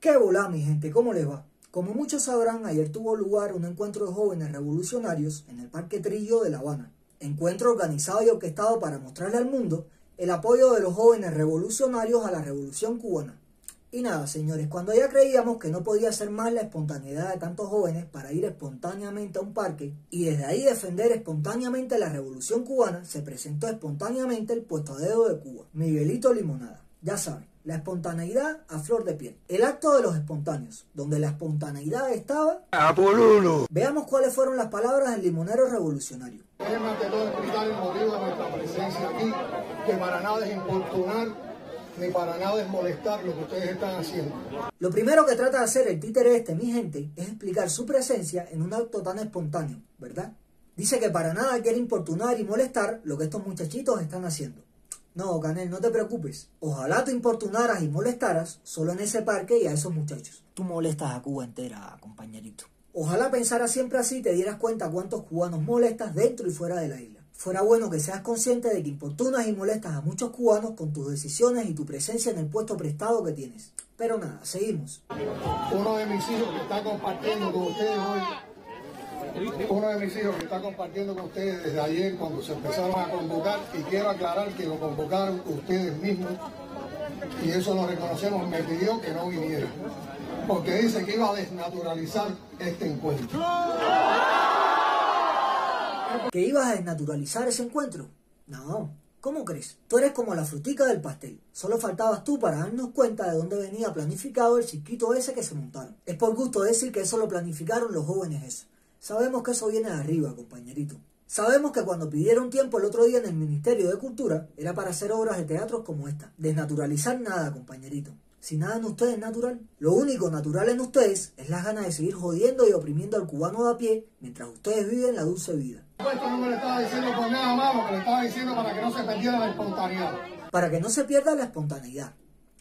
¿Qué volá, mi gente? ¿Cómo les va? Como muchos sabrán, ayer tuvo lugar un encuentro de jóvenes revolucionarios en el Parque Trillo de La Habana. Encuentro organizado y orquestado para mostrarle al mundo el apoyo de los jóvenes revolucionarios a la revolución cubana. Y nada, señores, cuando ya creíamos que no podía ser más la espontaneidad de tantos jóvenes para ir espontáneamente a un parque y desde ahí defender espontáneamente la revolución cubana, se presentó espontáneamente el puesto a dedo de Cuba, Miguelito Limonada. Ya saben, la espontaneidad a flor de piel. El acto de los espontáneos, donde la espontaneidad estaba... ¡Apolulo! Veamos cuáles fueron las palabras del limonero revolucionario. Déjenme ante todo explicar el motivo de nuestra presencia aquí, que para nada es importunar ni para nada es molestar lo que ustedes están haciendo. Lo primero que trata de hacer el títere este, mi gente, es explicar su presencia en un acto tan espontáneo, ¿verdad? Dice que para nada quiere importunar y molestar lo que estos muchachitos están haciendo. No, Canel, no te preocupes. Ojalá tú importunaras y molestaras solo en ese parque y a esos muchachos. Tú molestas a Cuba entera, compañerito. Ojalá pensaras siempre así y te dieras cuenta cuántos cubanos molestas dentro y fuera de la isla. Fuera bueno que seas consciente de que importunas y molestas a muchos cubanos con tus decisiones y tu presencia en el puesto prestado que tienes. Pero nada, seguimos. Uno de mis hijos que está compartiendo con ustedes hoy uno de mis hijos que está compartiendo con ustedes desde ayer cuando se empezaron a convocar y quiero aclarar que lo convocaron ustedes mismos y eso lo reconocemos, me pidió que no viniera porque dice que iba a desnaturalizar este encuentro. ¿Que ibas a desnaturalizar ese encuentro? No, ¿Cómo crees? Tú eres como la frutica del pastel. Solo faltabas tú para darnos cuenta de dónde venía planificado el circuito ese que se montaron. Es por gusto decir que eso lo planificaron los jóvenes eso. Sabemos que eso viene de arriba, compañerito. Sabemos que cuando pidieron tiempo el otro día en el Ministerio de Cultura era para hacer obras de teatro como esta. Desnaturalizar nada, compañerito. Si nada en ustedes es natural, lo único natural en ustedes es la ganas de seguir jodiendo y oprimiendo al cubano de a pie mientras ustedes viven la dulce vida. Esto no me lo estaba diciendo por nada malo, que lo estaba diciendo para que no se perdiera la espontaneidad. Para que no se pierda la espontaneidad.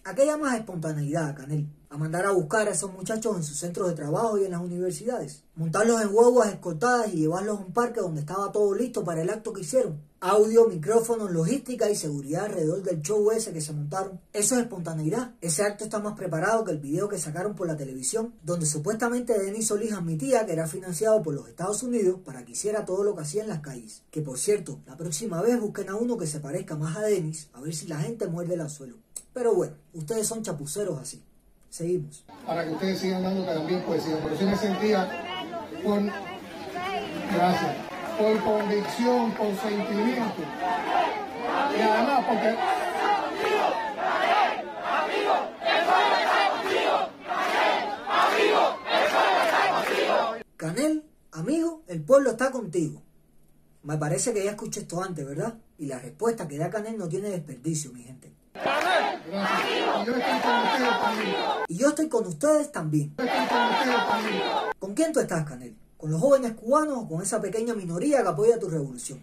¿A qué llamas espontaneidad, Canel? A mandar a buscar a esos muchachos en sus centros de trabajo y en las universidades. Montarlos en guaguas escoltadas y llevarlos a un parque donde estaba todo listo para el acto que hicieron. Audio, micrófonos, logística y seguridad alrededor del show ese que se montaron. Eso es espontaneidad. Ese acto está más preparado que el video que sacaron por la televisión, donde supuestamente Denis Solís admitía que era financiado por los Estados Unidos para que hiciera todo lo que hacía en las calles. Que por cierto, la próxima vez busquen a uno que se parezca más a Denis, a ver si la gente muerde el anzuelo. Pero bueno, ustedes son chapuceros así. Seguimos. Para que ustedes sigan dando también poesía. Pero sí me sentía con... Gracias. Por convicción, por sentimiento. Y además porque... Canel, amigo, el pueblo está contigo. Me parece que ya escuché esto antes, ¿verdad? Y la respuesta que da Canel no tiene desperdicio, mi gente. Y yo estoy con ustedes también. Con ustedes también. Yo estoy con ustedes también. ¿Con quién tú estás, Canel? ¿Con los jóvenes cubanos o con esa pequeña minoría que apoya tu revolución?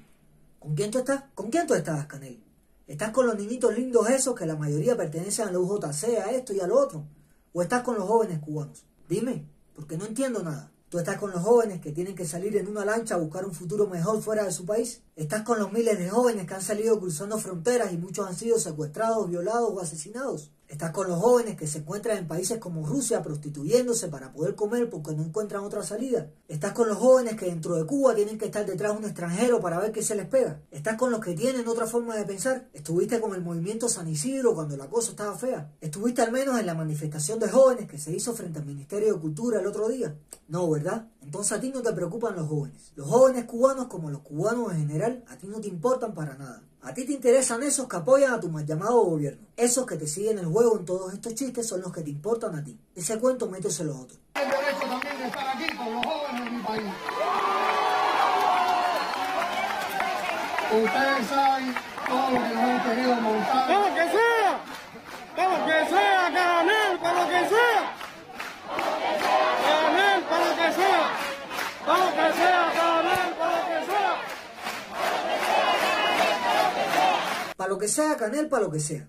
¿Con quién tú estás? ¿Con quién tú estás, Canel? ¿Estás con los niñitos lindos esos que la mayoría pertenecen a la UJC, a esto y a lo otro? ¿O estás con los jóvenes cubanos? Dime, porque no entiendo nada. ¿Tú estás con los jóvenes que tienen que salir en una lancha a buscar un futuro mejor fuera de su país? ¿Estás con los miles de jóvenes que han salido cruzando fronteras y muchos han sido secuestrados, violados o asesinados? ¿Estás con los jóvenes que se encuentran en países como Rusia prostituyéndose para poder comer porque no encuentran otra salida? ¿Estás con los jóvenes que dentro de Cuba tienen que estar detrás de un extranjero para ver qué se les pega? ¿Estás con los que tienen otra forma de pensar? ¿Estuviste con el movimiento San Isidro cuando la cosa estaba fea? ¿Estuviste al menos en la manifestación de jóvenes que se hizo frente al Ministerio de Cultura el otro día? No, ¿verdad? Entonces a ti no te preocupan los jóvenes. Los jóvenes cubanos como los cubanos en general a ti no te importan para nada. A ti te interesan esos que apoyan a tu mal llamado gobierno. Esos que te siguen el juego en todos estos chistes son los que te importan a ti. Ese cuento méteselo a otro. El derecho también de estar aquí con los jóvenes de mi país. Ustedes saben todo lo que nos han querido montar. ¡Para lo que sea! ¡Para lo que sea, Canel! ¡Para lo que sea! ¡Canel, para lo que sea! ¡Para lo que sea, Canel! ¡Para lo que sea! Para lo que sea, Canel, para lo que sea.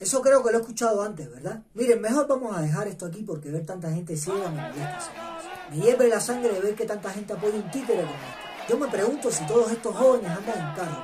Eso creo que lo he escuchado antes, ¿verdad? Miren, mejor vamos a dejar esto aquí porque ver tanta gente ciega me molesta. Me hierve la sangre de ver que tanta gente apoya un títere como este. Yo me pregunto si todos estos jóvenes andan en carro.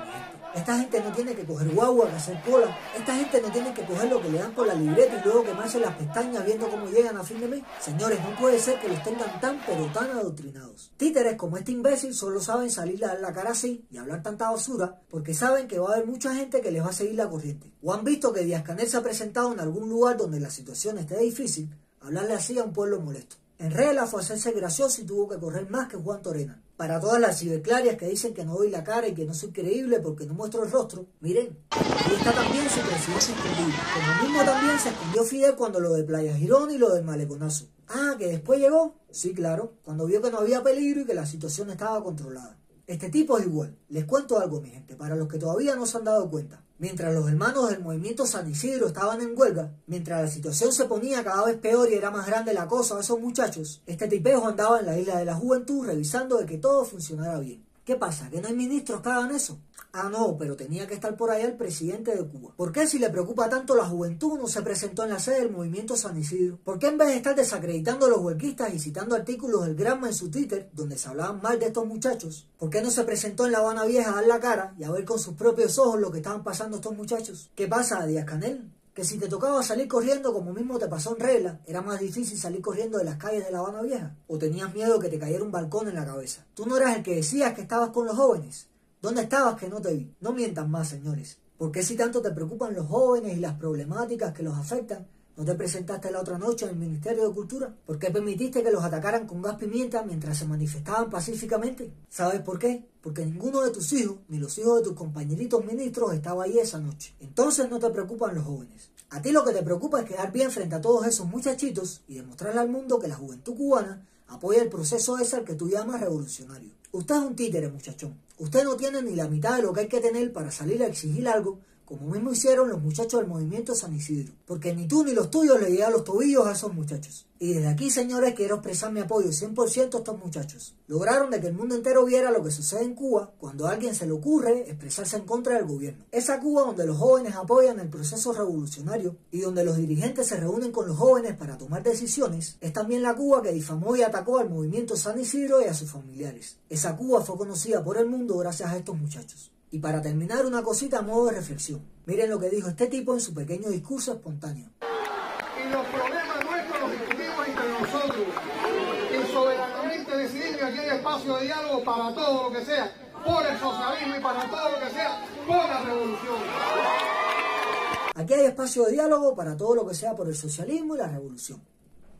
Esta gente no tiene que coger guagua, que hacer cola. Esta gente no tiene que coger lo que le dan por la libreta y luego quemarse las pestañas viendo cómo llegan a fin de mes. Señores, no puede ser que los tengan tan pero tan adoctrinados. Títeres como este imbécil solo saben salir a dar la cara así y hablar tanta basura porque saben que va a haber mucha gente que les va a seguir la corriente. O han visto que Díaz Canel se ha presentado en algún lugar donde la situación esté difícil, hablarle así a un pueblo molesto. En regla fue hacerse gracioso y tuvo que correr más que Juan Torena. Para todas las ciberclarias que dicen que no doy la cara y que no soy creíble porque no muestro el rostro, miren, ahí está también su presidente escondido. Como mismo también se escondió Fidel cuando lo de Playa Girón y lo del maleconazo. Ah, que después llegó. Sí, claro, cuando vio que no había peligro y que la situación estaba controlada. Este tipo es igual. Les cuento algo, mi gente, para los que todavía no se han dado cuenta. Mientras los hermanos del movimiento San Isidro estaban en huelga, mientras la situación se ponía cada vez peor y era más grande la cosa de esos muchachos, este tipejo andaba en la isla de la juventud revisando de que todo funcionara bien. ¿Qué pasa? ¿Que no hay ministros que hagan eso? Ah, no, pero tenía que estar por allá el presidente de Cuba. ¿Por qué si le preocupa tanto la juventud no se presentó en la sede del movimiento San Isidro? ¿Por qué en vez de estar desacreditando a los huelguistas y citando artículos del Granma en su Twitter, donde se hablaban mal de estos muchachos? ¿Por qué no se presentó en La Habana Vieja a dar la cara y a ver con sus propios ojos lo que estaban pasando estos muchachos? ¿Qué pasa, Díaz Canel? Que si te tocaba salir corriendo como mismo te pasó en regla, era más difícil salir corriendo de las calles de La Habana Vieja, o tenías miedo que te cayera un balcón en la cabeza. Tú no eras el que decías que estabas con los jóvenes. ¿Dónde estabas que no te vi? No mientan más, señores. ¿Por qué si tanto te preocupan los jóvenes y las problemáticas que los afectan? ¿No te presentaste la otra noche en el Ministerio de Cultura? ¿Por qué permitiste que los atacaran con gas pimienta mientras se manifestaban pacíficamente? ¿Sabes por qué? Porque ninguno de tus hijos, ni los hijos de tus compañeritos ministros, estaba ahí esa noche. Entonces no te preocupan los jóvenes. A ti lo que te preocupa es quedar bien frente a todos esos muchachitos y demostrarle al mundo que la juventud cubana apoya el proceso ese al que tú llamas revolucionario. Usted es un títere, muchachón. Usted no tiene ni la mitad de lo que hay que tener para salir a exigir algo como mismo hicieron los muchachos del movimiento San Isidro, porque ni tú ni los tuyos le llegan los tobillos a esos muchachos. Y desde aquí, señores, quiero expresar mi apoyo 100% a estos muchachos. Lograron de que el mundo entero viera lo que sucede en Cuba cuando a alguien se le ocurre expresarse en contra del gobierno. Esa Cuba donde los jóvenes apoyan el proceso revolucionario y donde los dirigentes se reúnen con los jóvenes para tomar decisiones, es también la Cuba que difamó y atacó al movimiento San Isidro y a sus familiares. Esa Cuba fue conocida por el mundo gracias a estos muchachos. Y para terminar, una cosita a modo de reflexión. Miren lo que dijo este tipo en su pequeño discurso espontáneo. Y los problemas nuestros los discutimos entre nosotros. Y soberanamente decidimos que aquí hay espacio de diálogo para todo lo que sea, por el socialismo y para todo lo que sea, por la revolución. Aquí hay espacio de diálogo para todo lo que sea por el socialismo y la revolución.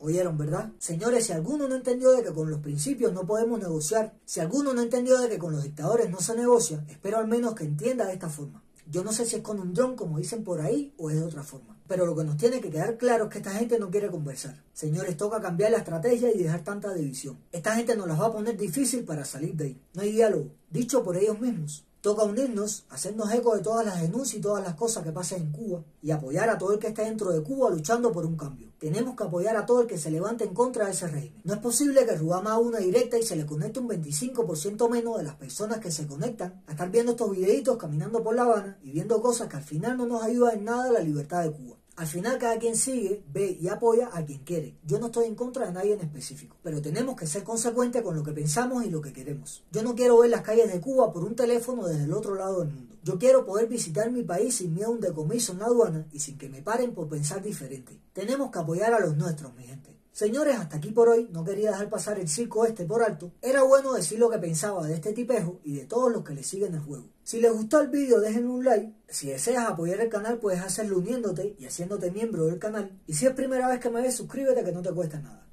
Oyeron, ¿verdad? Señores, si alguno no entendió de que con los principios no podemos negociar, si alguno no entendió de que con los dictadores no se negocia, espero al menos que entienda de esta forma. Yo no sé si es con un dron, como dicen por ahí, o es de otra forma. Pero lo que nos tiene que quedar claro es que esta gente no quiere conversar. Señores, toca cambiar la estrategia y dejar tanta división. Esta gente nos las va a poner difícil para salir de ahí. No hay diálogo, dicho por ellos mismos. Toca unirnos, hacernos eco de todas las denuncias y todas las cosas que pasan en Cuba y apoyar a todo el que esté dentro de Cuba luchando por un cambio. Tenemos que apoyar a todo el que se levante en contra de ese régimen. No es posible que Rubama haga una directa y se le conecte un 25% menos de las personas que se conectan a estar viendo estos videitos caminando por La Habana y viendo cosas que al final no nos ayudan en nada a la libertad de Cuba. Al final cada quien sigue, ve y apoya a quien quiere. Yo no estoy en contra de nadie en específico, pero tenemos que ser consecuentes con lo que pensamos y lo que queremos. Yo no quiero ver las calles de Cuba por un teléfono desde el otro lado del mundo. Yo quiero poder visitar mi país sin miedo a un decomiso en la aduana y sin que me paren por pensar diferente. Tenemos que apoyar a los nuestros, mi gente. Señores, hasta aquí por hoy, no quería dejar pasar el circo este por alto. Era bueno decir lo que pensaba de este tipejo y de todos los que le siguen el juego. Si les gustó el vídeo, déjenme un like. Si deseas apoyar el canal, puedes hacerlo uniéndote y haciéndote miembro del canal. Y si es primera vez que me ves, suscríbete que no te cuesta nada.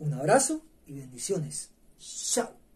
Un abrazo y bendiciones. Chao.